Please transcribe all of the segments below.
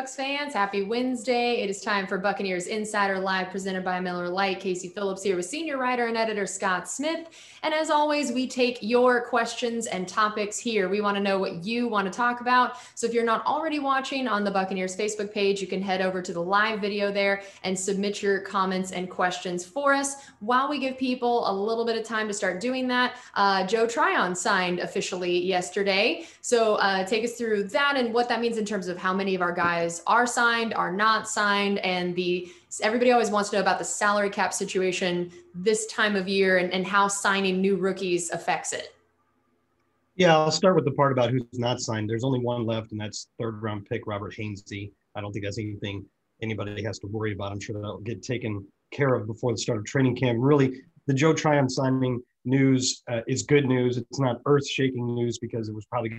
Bucs fans. Happy Wednesday. It is time for Buccaneers Insider Live presented by Miller Lite. Casey Phillips here with senior writer and editor Scott Smith. And as always, we take your questions and topics here. We want to know what you want to talk about. So if you're not already watching on the Buccaneers Facebook page, you can head over to the live video there and submit your comments and questions for us. While we give people a little bit of time to start doing that, uh, Joe Tryon signed officially yesterday. So uh, take us through that and what that means in terms of how many of our guys are signed, are not signed, and the everybody always wants to know about the salary cap situation this time of year and, and how signing new rookies affects it. Yeah, I'll start with the part about who's not signed. There's only one left, and that's third round pick Robert Hainsey. I don't think that's anything anybody has to worry about. I'm sure that'll get taken care of before the start of training camp. Really, the Joe Tryon signing news uh, is good news. It's not earth shaking news because it was probably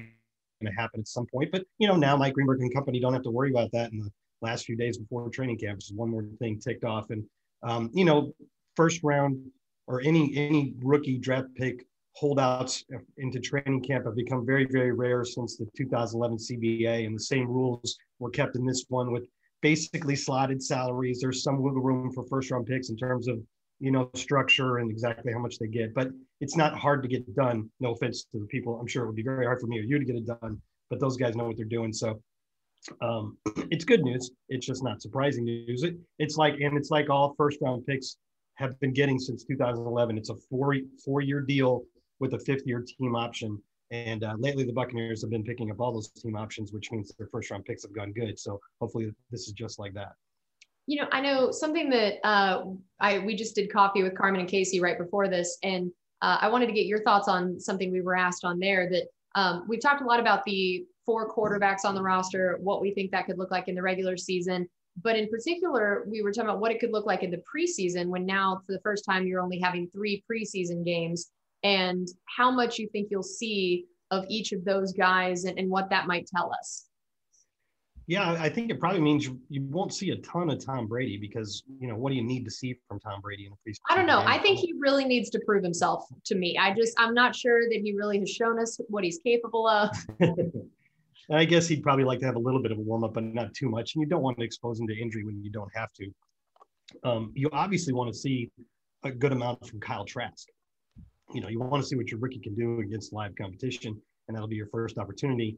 going to happen at some point. But you know, now Mike Greenberg and company don't have to worry about that in the last few days before training camp. Just one more thing ticked off, and um, you know, first round or any any rookie draft pick holdouts into training camp have become very very rare since the 2011 CBA, and the same rules were kept in this one with basically slotted salaries. There's some wiggle room for first round picks in terms of you know structure and exactly how much they get, but it's not hard to get done. No offense to the people. I'm sure it would be very hard for me or you to get it done, but those guys know what they're doing. So um, it's good news. It's just not surprising news. It, it's like, and it's like all first round picks have been getting since 2011. It's a four four year deal with a fifth year team option. And uh, lately, the Buccaneers have been picking up all those team options, which means their first round picks have gone good. So hopefully, this is just like that. You know, I know something that uh, I we just did coffee with Carmen and Casey right before this, and uh, I wanted to get your thoughts on something we were asked on there that um, we've talked a lot about the four quarterbacks on the roster, what we think that could look like in the regular season. But in particular, we were talking about what it could look like in the preseason when now, for the first time, you're only having three preseason games and how much you think you'll see of each of those guys and, and what that might tell us. Yeah, I think it probably means you, you won't see a ton of Tom Brady because you know what do you need to see from Tom Brady in the preseason? I don't know. I think he really needs to prove himself to me. I just I'm not sure that he really has shown us what he's capable of. I guess he'd probably like to have a little bit of a warm up, but not too much. And you don't want to expose him to injury when you don't have to. Um, you obviously want to see a good amount from Kyle Trask. You know, you want to see what your rookie can do against live competition, and that'll be your first opportunity.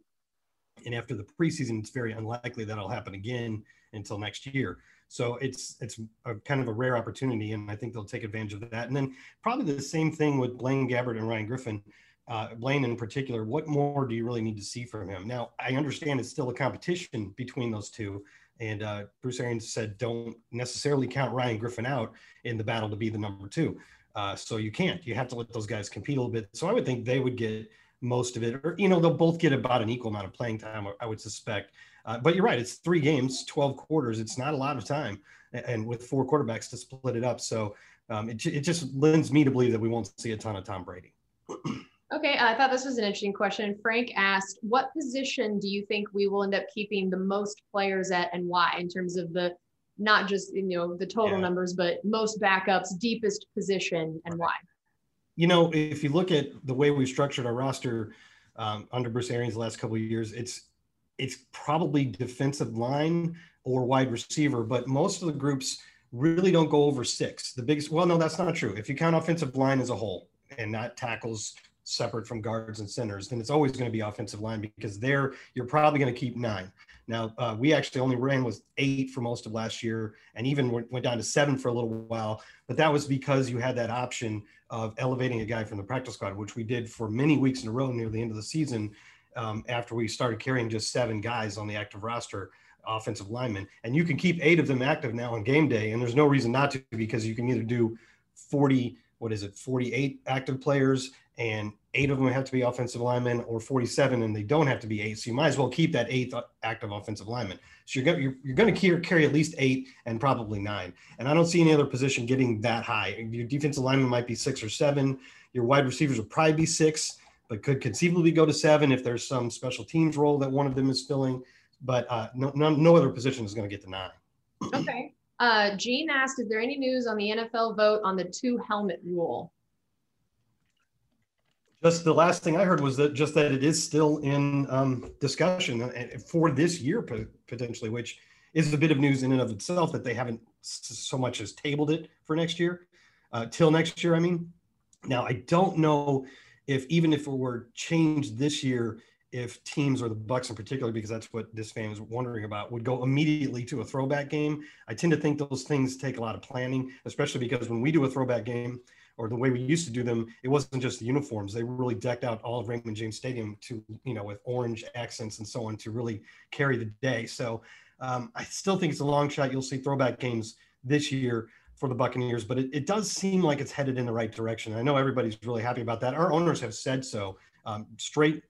And after the preseason, it's very unlikely that'll happen again until next year. So it's it's a kind of a rare opportunity, and I think they'll take advantage of that. And then probably the same thing with Blaine Gabbert and Ryan Griffin. Uh, Blaine in particular, what more do you really need to see from him? Now, I understand it's still a competition between those two, and uh, Bruce Arians said don't necessarily count Ryan Griffin out in the battle to be the number two. Uh, so you can't. You have to let those guys compete a little bit. So I would think they would get most of it, or you know, they'll both get about an equal amount of playing time. I would suspect. Uh, but you're right; it's three games, twelve quarters. It's not a lot of time, and with four quarterbacks to split it up, so um, it it just lends me to believe that we won't see a ton of Tom Brady. okay, I thought this was an interesting question. Frank asked, "What position do you think we will end up keeping the most players at, and why?" In terms of the not just you know the total yeah. numbers, but most backups, deepest position, and why you know, if you look at the way we've structured our roster um, under Bruce Arians the last couple of years, it's it's probably defensive line or wide receiver, but most of the groups really don't go over six. The biggest, well, no, that's not true. If you count offensive line as a whole and not tackles separate from guards and centers, then it's always going to be offensive line because there you're probably going to keep nine. Now, uh, we actually only ran with eight for most of last year and even went, went down to seven for a little while. But that was because you had that option of elevating a guy from the practice squad, which we did for many weeks in a row near the end of the season um, after we started carrying just seven guys on the active roster offensive linemen. And you can keep eight of them active now on game day. And there's no reason not to because you can either do 40, what is it, 48 active players and eight of them have to be offensive linemen or 47 and they don't have to be eight. So you might as well keep that eighth active offensive lineman. So you're you're, you're going to carry at least eight and probably nine. And I don't see any other position getting that high. Your defensive lineman might be six or seven. Your wide receivers will probably be six, but could conceivably go to seven if there's some special teams role that one of them is filling. But uh, no, no, no other position is going to get to nine. Okay. Uh, Gene asked, is there any news on the NFL vote on the two helmet rule? Just the last thing I heard was that just that it is still in um, discussion uh, for this year potentially, which is a bit of news in and of itself that they haven't so much as tabled it for next year, uh, till next year. I mean, now I don't know if even if it were changed this year, if teams or the Bucs in particular, because that's what this fan is wondering about, would go immediately to a throwback game. I tend to think those things take a lot of planning, especially because when we do a throwback game or the way we used to do them, it wasn't just the uniforms. They really decked out all of Raymond James Stadium to, you know, with orange accents and so on to really carry the day. So um, I still think it's a long shot. You'll see throwback games this year for the Buccaneers, but it, it does seem like it's headed in the right direction. I know everybody's really happy about that. Our owners have said so. Um, straight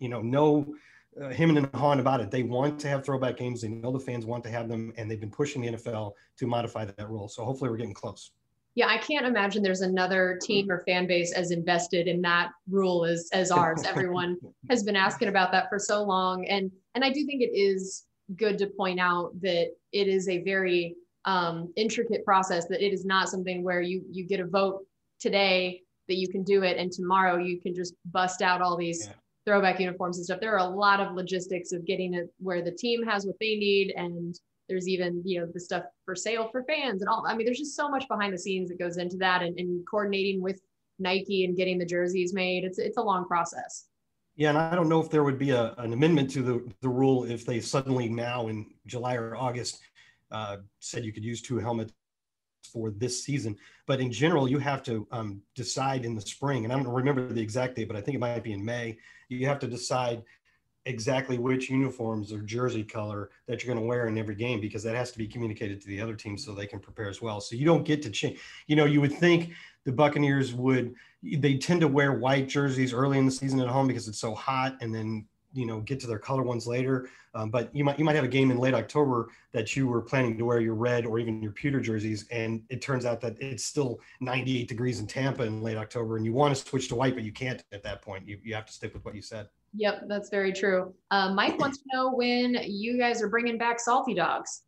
you know, no uh, him and Han about it. They want to have throwback games. They know the fans want to have them, and they've been pushing the NFL to modify that rule. So hopefully, we're getting close. Yeah, I can't imagine there's another team or fan base as invested in that rule as as ours. Everyone has been asking about that for so long, and and I do think it is good to point out that it is a very um, intricate process. That it is not something where you you get a vote today that you can do it, and tomorrow you can just bust out all these. Yeah throwback uniforms and stuff. There are a lot of logistics of getting it where the team has what they need and there's even you know the stuff for sale for fans and all i mean there's just so much behind the scenes that goes into that and, and coordinating with nike and getting the jerseys made it's it's a long process yeah and i don't know if there would be a, an amendment to the, the rule if they suddenly now in july or august uh, said you could use two helmets for this season. But in general, you have to um, decide in the spring, and I don't remember the exact date, but I think it might be in May. You have to decide exactly which uniforms or jersey color that you're going to wear in every game because that has to be communicated to the other team so they can prepare as well. So you don't get to change. You know, you would think the Buccaneers would they tend to wear white jerseys early in the season at home because it's so hot, and then you know get to their color ones later. Um, but you might you might have a game in late October that you were planning to wear your red or even your pewter jerseys, and it turns out that it's still 98 degrees in Tampa in late October, and you want to switch to white, but you can't at that point. You you have to stick with what you said. Yep, that's very true. Uh, Mike wants to know when you guys are bringing back salty dogs.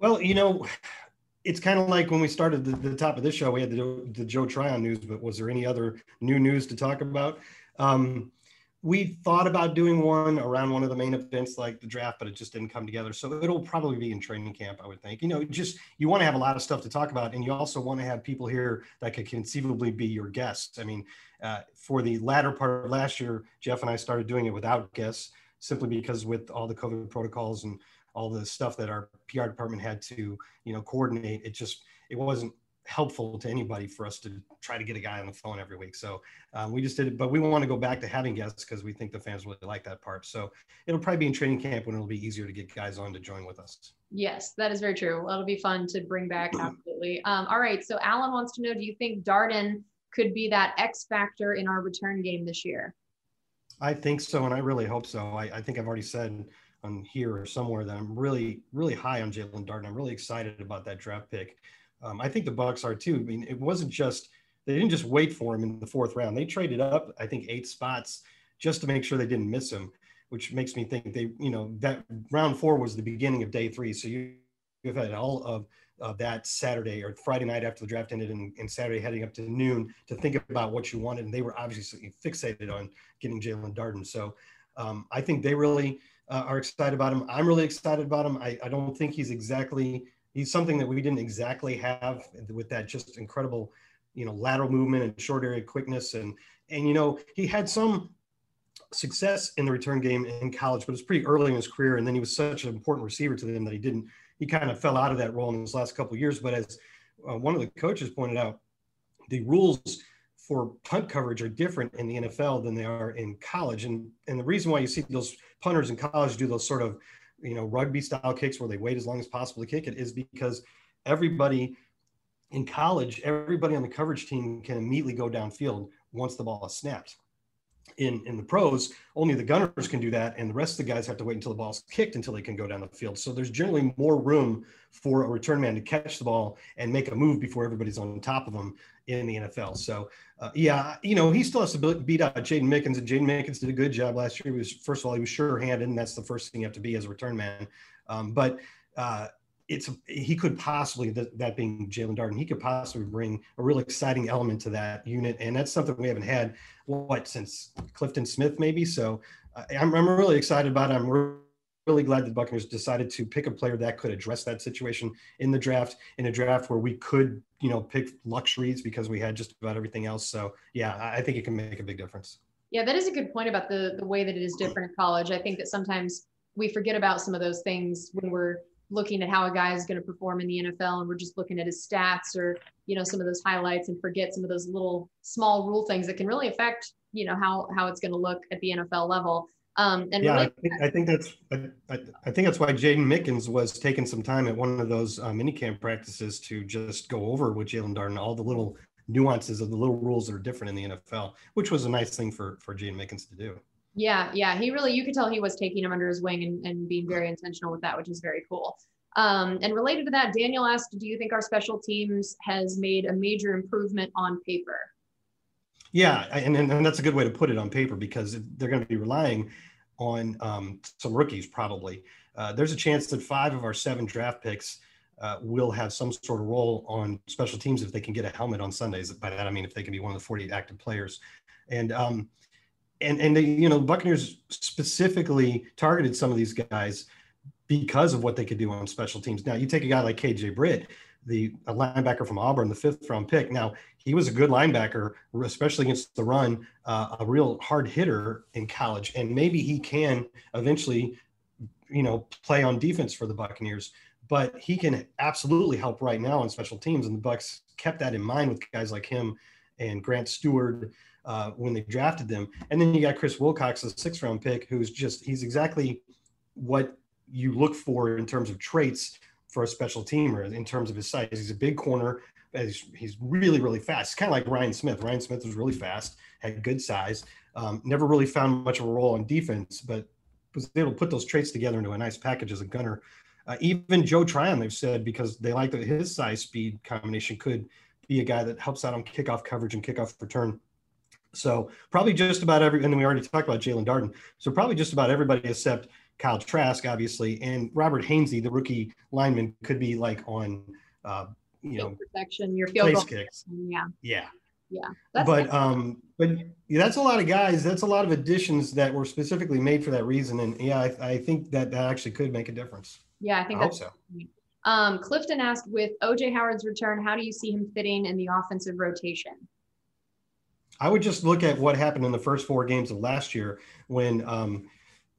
Well, you know, it's kind of like when we started the, the, top of this show, we had the, the Joe Tryon news, but was there any other new news to talk about? Um, we thought about doing one around one of the main events like the draft, but it just didn't come together. So it'll probably be in training camp, I would think. You know, just you want to have a lot of stuff to talk about, and you also want to have people here that could conceivably be your guests. I mean, uh, for the latter part of last year, Jeff and I started doing it without guests simply because with all the COVID protocols and all the stuff that our PR department had to, you know, coordinate, it just it wasn't helpful to anybody for us to try to get a guy on the phone every week. So um, we just did it, but we want to go back to having guests because we think the fans really like that part. So it'll probably be in training camp when it'll be easier to get guys on to join with us. Yes, that is very true. It'll be fun to bring back. Absolutely. Um, all right. So Alan wants to know, do you think Darden could be that X factor in our return game this year? I think so. And I really hope so. I, I think I've already said on here or somewhere that I'm really, really high on Jaelon Darden. I'm really excited about that draft pick. Um, I think the Bucs are too. I mean, it wasn't just they didn't just wait for him in the fourth round. They traded up, I think, eight spots just to make sure they didn't miss him, which makes me think they, you know, that round four was the beginning of day three. So you, you've had all of uh, that Saturday or Friday night after the draft ended and, and, Saturday heading up to noon to think about what you wanted. And they were obviously fixated on getting Jaelon Darden. So um, I think they really uh, are excited about him. I'm really excited about him. I, I don't think he's exactly he's something that we didn't exactly have with that just incredible, you know, lateral movement and short area quickness. And, and, you know, he had some success in the return game in college, but it was pretty early in his career. And then he was such an important receiver to them that he didn't, he kind of fell out of that role in his last couple years. But as uh, one of the coaches pointed out, the rules for punt coverage are different in the NFL than they are in college. And, and the reason why you see those punters in college do those sort of you know rugby style kicks where they wait as long as possible to kick it is because everybody in college everybody on the coverage team can immediately go downfield once the ball is snapped in in the pros only the gunners can do that and the rest of the guys have to wait until the ball's kicked until they can go down the field so there's generally more room for a return man to catch the ball and make a move before everybody's on top of them in the NFL. So uh, yeah, you know, he still has to beat out Jaydon Mickens, and Jaydon Mickens did a good job last year. He was first of all he was sure-handed, and that's the first thing you have to be as a return man. Um, but uh, it's he could possibly that, that being Jaelon Darden, he could possibly bring a real exciting element to that unit, and that's something we haven't had what since Clifton Smith maybe. So I'm I'm really excited about it. I'm really glad the Buccaneers decided to pick a player that could address that situation in the draft, in a draft where we could you know pick luxuries because we had just about everything else. So yeah, I think it can make a big difference. Yeah, that is a good point about the the way that it is different in college. I think that sometimes we forget about some of those things when we're looking at how a guy is going to perform in the NFL and we're just looking at his stats or you know some of those highlights and forget some of those little small rule things that can really affect you know how how it's going to look at the NFL level. Um, and yeah, really- I, think, I think that's I, I, think that's why Jaydon Mickens was taking some time at one of those uh, mini camp practices to just go over with Jaelon Darden all the little nuances of the little rules that are different in the NFL, which was a nice thing for for Jaydon Mickens to do. Yeah, yeah. He really, you could tell he was taking him under his wing and, and being very intentional with that, which is very cool. Um, and related to that, Daniel asked, do you think our special teams has made a major improvement on paper? Yeah, and, and that's a good way to put it on paper because they're going to be relying on um, some rookies probably. Uh, there's a chance that five of our seven draft picks uh, will have some sort of role on special teams if they can get a helmet on Sundays. By that I mean if they can be one of the 48 active players. And um, and and the, you know Buccaneers specifically targeted some of these guys because of what they could do on special teams. Now you take a guy like KJ Britt, the linebacker from Auburn, the fifth round pick. Now he was a good linebacker, especially against the run, uh, a real hard hitter in college, and maybe he can eventually, you know, play on defense for the Buccaneers. But he can absolutely help right now on special teams, and the Bucs kept that in mind with guys like him and Grant Stuard uh, when they drafted them. And then you got Chris Wilcox, a six round pick, who's just, he's exactly what you look for in terms of traits for a special teamer in terms of his size. He's a big corner. He's, he's really, really fast. kind of like Ryan Smith. Ryan Smith was really fast, had good size, um, never really found much of a role on defense, but was able to put those traits together into a nice package as a gunner. Uh, even Joe Tryon, they've said, because they like that his size speed combination could be a guy that helps out on kickoff coverage and kickoff return. So probably just about every, and then we already talked about Jaelon Darden. So probably just about everybody except Kyle Trask, obviously, and Robert Hainsey, the rookie lineman, could be like on, uh, you know, protection, your field goal kicks. Yeah. Yeah. Yeah. That's but um, but yeah, that's a lot of guys. That's a lot of additions that were specifically made for that reason. And yeah, I, I think that that actually could make a difference. Yeah, I think I hope so. Um, Clifton asked, with OJ Howard's return, how do you see him fitting in the offensive rotation? I would just look at what happened in the first four games of last year when um,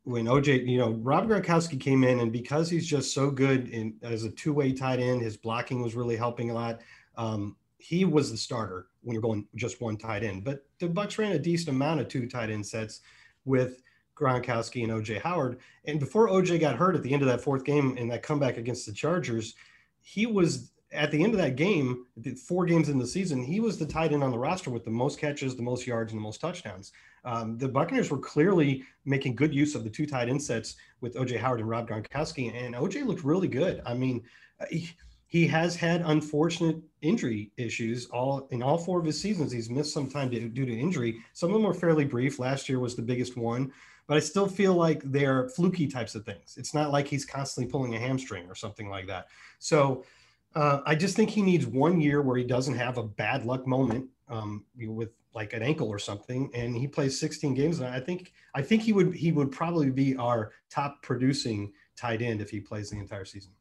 when OJ, you know, Rob Gronkowski came in, and because he's just so good in as a two way tight end, his blocking was really helping a lot. Um, he was the starter when you're going just one tight end. But the Bucs ran a decent amount of two tight end sets with Gronkowski and OJ Howard. And before OJ got hurt at the end of that fourth game in that comeback against the Chargers, he was at the end of that game, four games in the season, he was the tight end on the roster with the most catches, the most yards, and the most touchdowns. Um, the Buccaneers were clearly making good use of the two tight end sets with OJ Howard and Rob Gronkowski, and OJ looked really good. I mean, he, he has had unfortunate injury issues all in all four of his seasons. He's missed some time due to injury. Some of them were fairly brief. Last year was the biggest one, but I still feel like they're fluky types of things. It's not like he's constantly pulling a hamstring or something like that. So uh, I just think he needs one year where he doesn't have a bad luck moment um, with like an ankle or something, and he plays 16 games. And I think I think he would he would probably be our top producing tight end if he plays the entire season.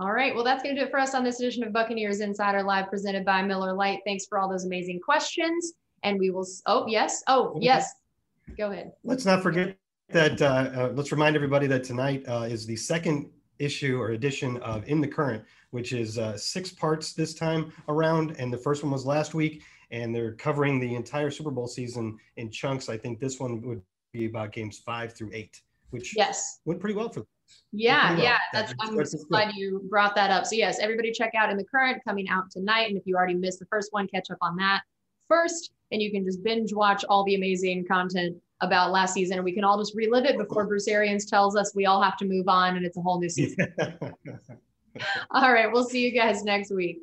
All right. Well, that's going to do it for us on this edition of Buccaneers Insider Live presented by Miller Lite. Thanks for all those amazing questions. And we will, oh, yes. Oh, yes. Go ahead. Let's not forget that, uh, uh, let's remind everybody that tonight uh, is the second issue or edition of In the Current, which is uh, six parts this time around. And the first one was last week, and they're covering the entire Super Bowl season in chunks. I think this one would be about games five through eight, which yes went pretty well for them. Yeah, well. yeah, that's, I'm that's glad you brought that up. So yes, everybody check out in the current coming out tonight, and if you already missed the first one, catch up on that first, and you can just binge watch all the amazing content about last season and we can all just relive it before Bruce Arians tells us we all have to move on and it's a whole new season. all right, we'll see you guys next week.